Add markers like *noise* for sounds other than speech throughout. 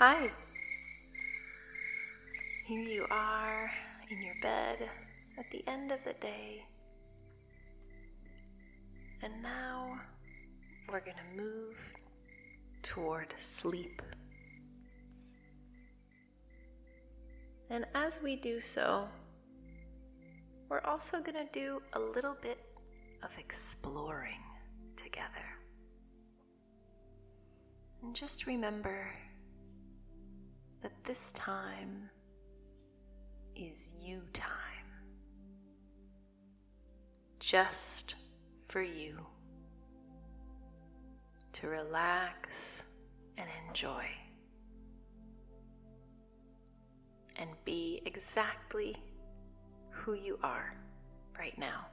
Hi. Here you are in your bed at the end of the day. And now we're going to move toward sleep. And as we do so, we're also going to do a little bit of exploring together. And just remember that this time is you time. Just for you to relax and enjoy and be exactly who you are right now.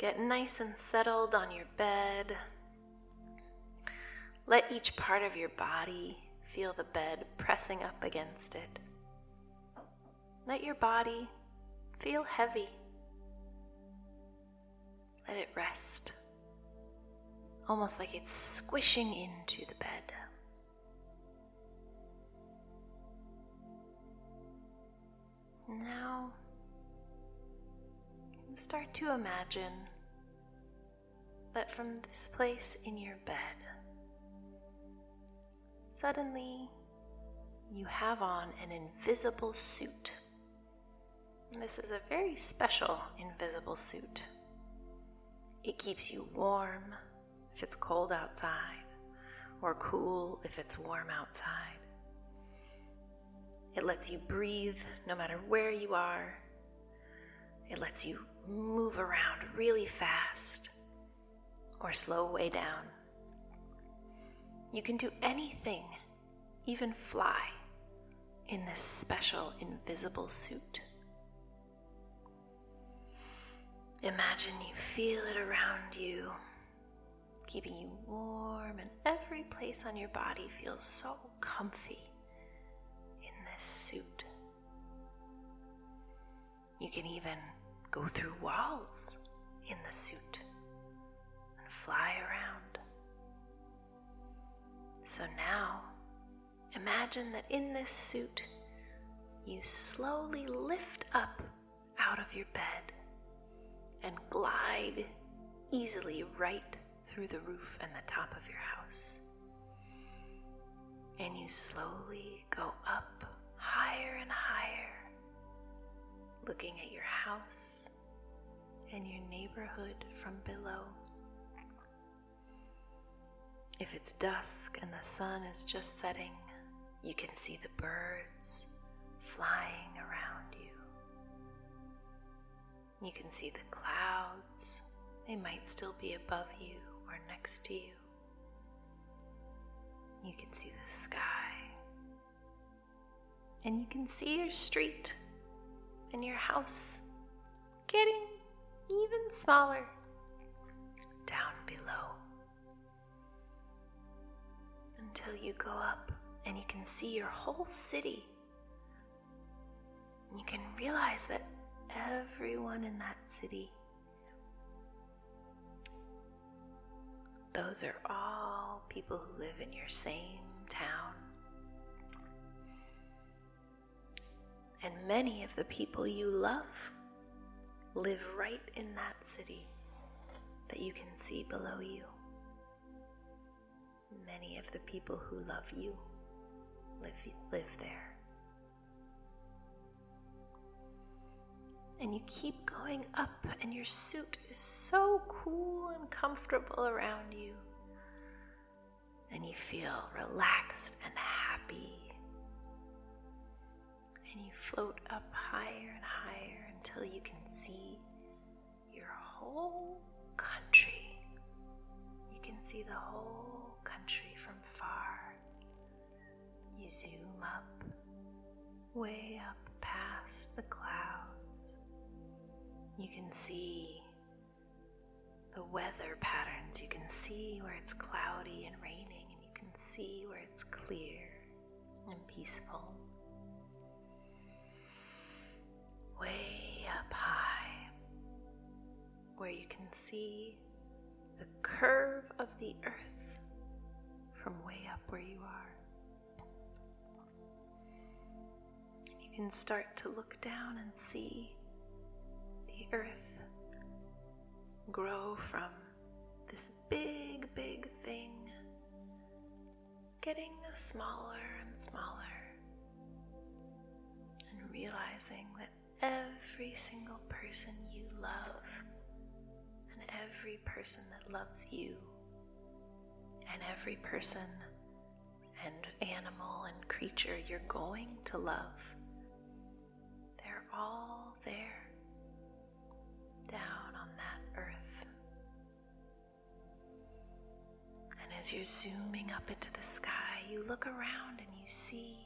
Get nice and settled on your bed. Let each part of your body feel the bed pressing up against it. Let your body feel heavy. Let it rest, almost like it's squishing into the bed. Now, start to imagine that from this place in your bed, suddenly you have on an invisible suit. This is a very special invisible suit. It keeps you warm if it's cold outside, or cool if it's warm outside. It lets you breathe no matter where you are. It lets you move around really fast or slow way down. You can do anything, even fly, in this special invisible suit. Imagine you feel it around you, keeping you warm, and every place on your body feels so comfy in this suit. You can even go through walls in the suit and fly around. So now, imagine that in this suit, you slowly lift up out of your bed and glide easily right through the roof and the top of your house. And you slowly go up looking at your house and your neighborhood from below. If it's dusk and the sun is just setting, you can see the birds flying around you. You can see the clouds, they might still be above you or next to you. You can see the sky, and you can see your street and your house getting even smaller down below until you go up and you can see your whole city. You can realize that everyone in that city, those are all people who live in your same town. And many of the people you love live right in that city that you can see below you. Many of the people who love you live, live there. And you keep going up, and your suit is so cool and comfortable around you. And you feel relaxed and happy. And you float up higher and higher until you can see your whole country. You can see the whole country from far. You zoom up, way up past the clouds. You can see the weather patterns. You can see where it's cloudy and raining, and you can see where it's clear and peaceful. See the curve of the earth from way up where you are. You can start to look down and see the earth grow from this big, big thing getting smaller and smaller and realizing that every single person you love and every person that loves you and every person and animal and creature you're going to love, they're all there down on that earth. And as you're zooming up into the sky, you look around and you see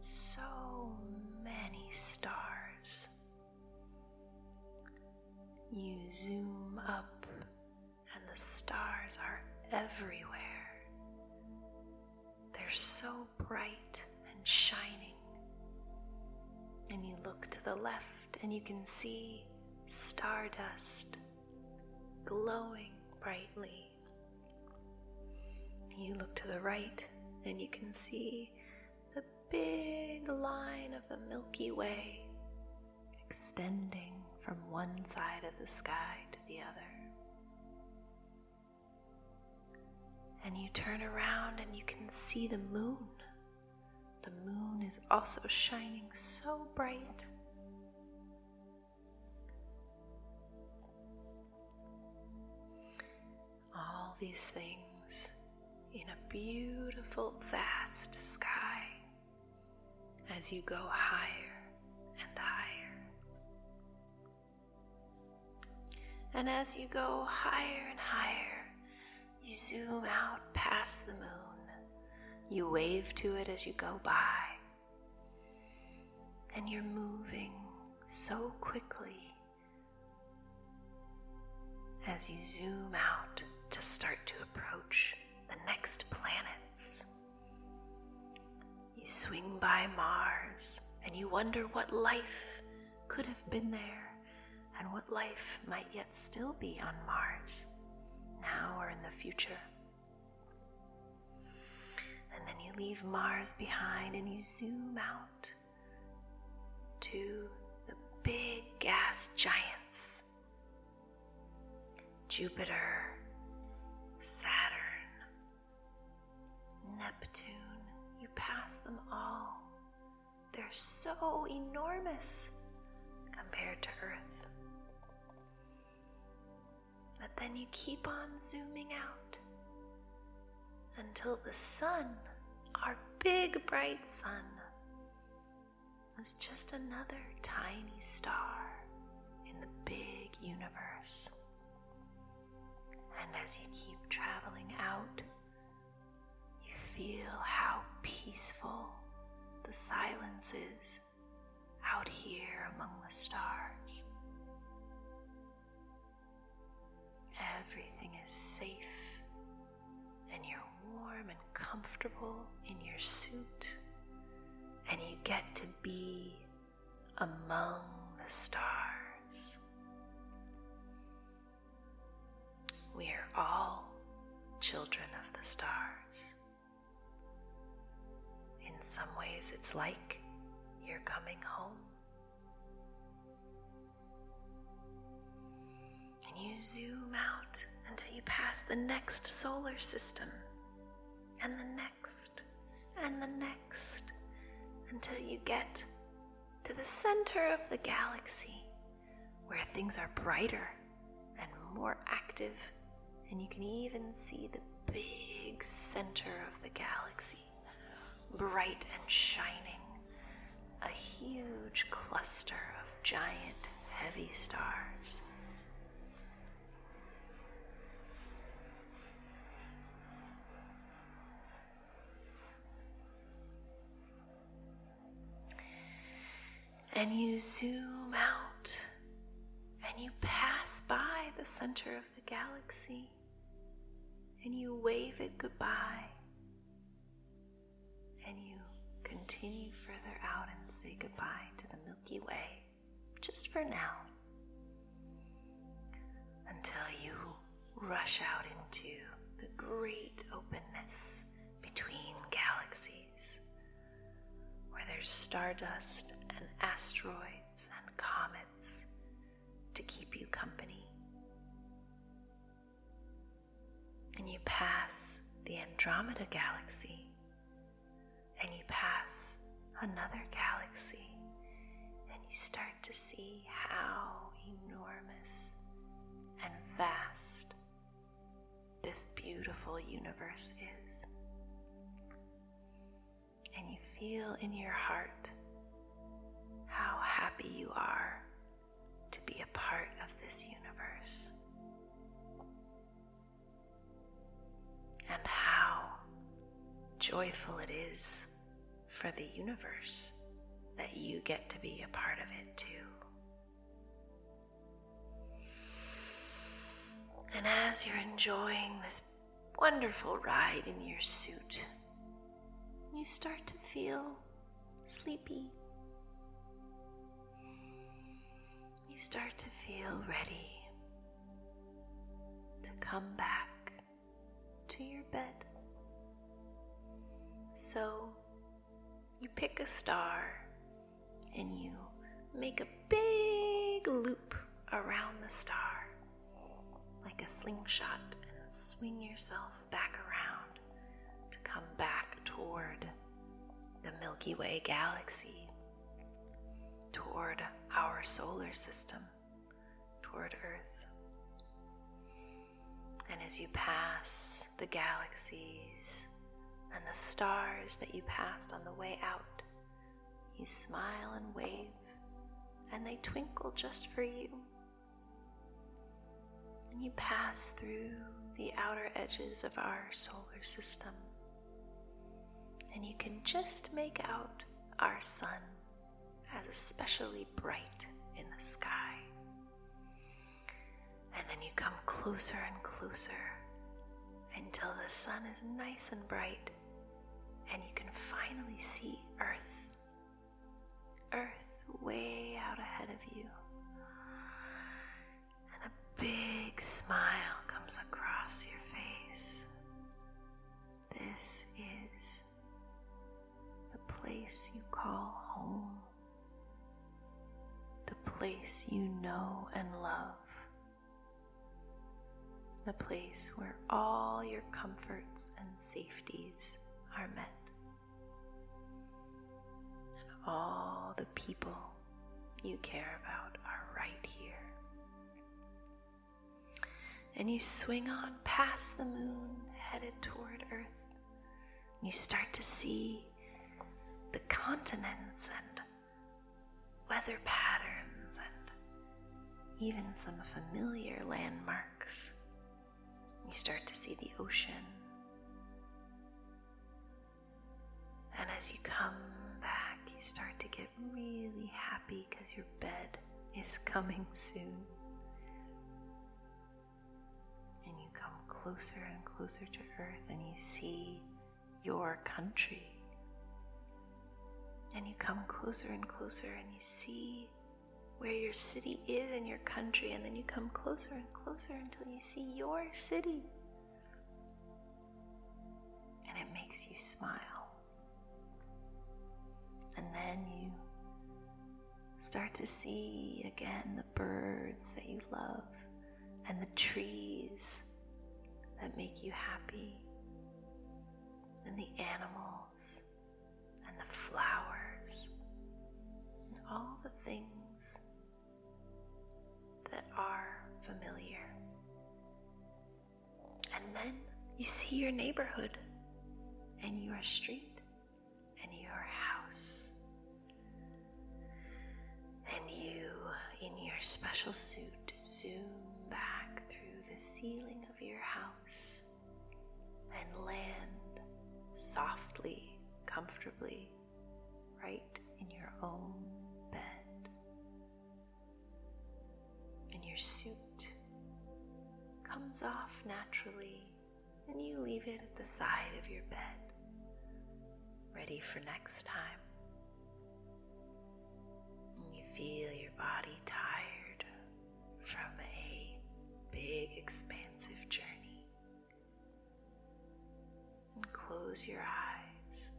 so many stars. You zoom up, and the stars are everywhere. They're so bright and shining. And you look to the left, and you can see stardust glowing brightly. You look to the right, and you can see the big line of the Milky Way extending from one side of the sky to the other. And you turn around and you can see the moon. The moon is also shining so bright. All these things in a beautiful, vast sky as you go higher and higher. And as you go higher and higher, you zoom out past the moon. You wave to it as you go by. And you're moving so quickly as you zoom out to start to approach the next planets. You swing by Mars and you wonder what life could have been there and what life might yet still be on Mars, now or in the future. And then you leave Mars behind and you zoom out to the big gas giants Jupiter, Saturn, Neptune. You pass them all. They're so enormous compared to Earth. Then you keep on zooming out until the sun, our big bright sun, is just another tiny star in the big universe. And as you keep traveling out, you feel how peaceful the silence is out here among the stars. Everything is safe, and you're warm and comfortable in your suit, and you get to be among the stars. We are all children of the stars. In some ways, it's like you're coming home. You zoom out until you pass the next solar system, and the next, and the next, until you get to the center of the galaxy where things are brighter and more active and you can even see the big center of the galaxy, bright and shining, a huge cluster of giant, heavy stars. And you zoom out and you pass by the center of the galaxy and you wave it goodbye and you continue further out and say goodbye to the Milky Way just for now until you rush out into the great openness between galaxies, where there's stardust asteroids and comets to keep you company. And you pass the Andromeda Galaxy, and you pass another galaxy, and you start to see how enormous and vast this beautiful universe is. And you feel in your heart happy you are to be a part of this universe. And how joyful it is for the universe that you get to be a part of it too. And as you're enjoying this wonderful ride in your suit, you start to feel sleepy. You start to feel ready to come back to your bed. So you pick a star and you make a big loop around the star like a slingshot and swing yourself back around to come back toward the Milky Way galaxy, toward our solar system, toward Earth. And as you pass the galaxies and the stars that you passed on the way out, you smile and wave, and they twinkle just for you and you pass through the outer edges of our solar system, and you can just make out our sun as especially bright in the sky. And then you come closer and closer until the sun is nice and bright, and you can finally see Earth. Earth way out ahead of you And a big smile comes across your face. This is the place you call home, place you know and love, the place where all your comforts and safeties are met, and all the people you care about are right here. And you swing on past the moon, headed toward Earth. You start to see the continents and weather patterns even some familiar landmarks. You start to see the ocean. And as you come back, you start to get really happy because your bed is *laughs* coming soon. And you come closer and closer to Earth, and you see your country. And you come closer and closer, and you see where your city is in your country, and then you come closer and closer until you see your city. And it makes you smile. And then you start to see again the birds that you love and the trees that make you happy, and the animals, and the flowers, and all the things that are familiar. And then you see your neighborhood, and your street, and your house. And you, in your special suit, zoom back through the ceiling of your house and land softly, comfortably, right in your own your suit comes off naturally and you leave it at the side of your bed, ready for next time. And you feel your body tired from a big, expansive journey. And close your eyes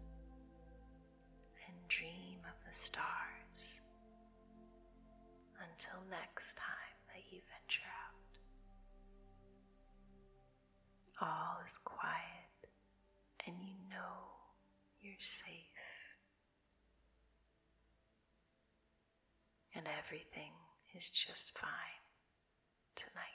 and dream of the stars. Until next time. All is quiet and you know you're safe. And everything is just fine tonight.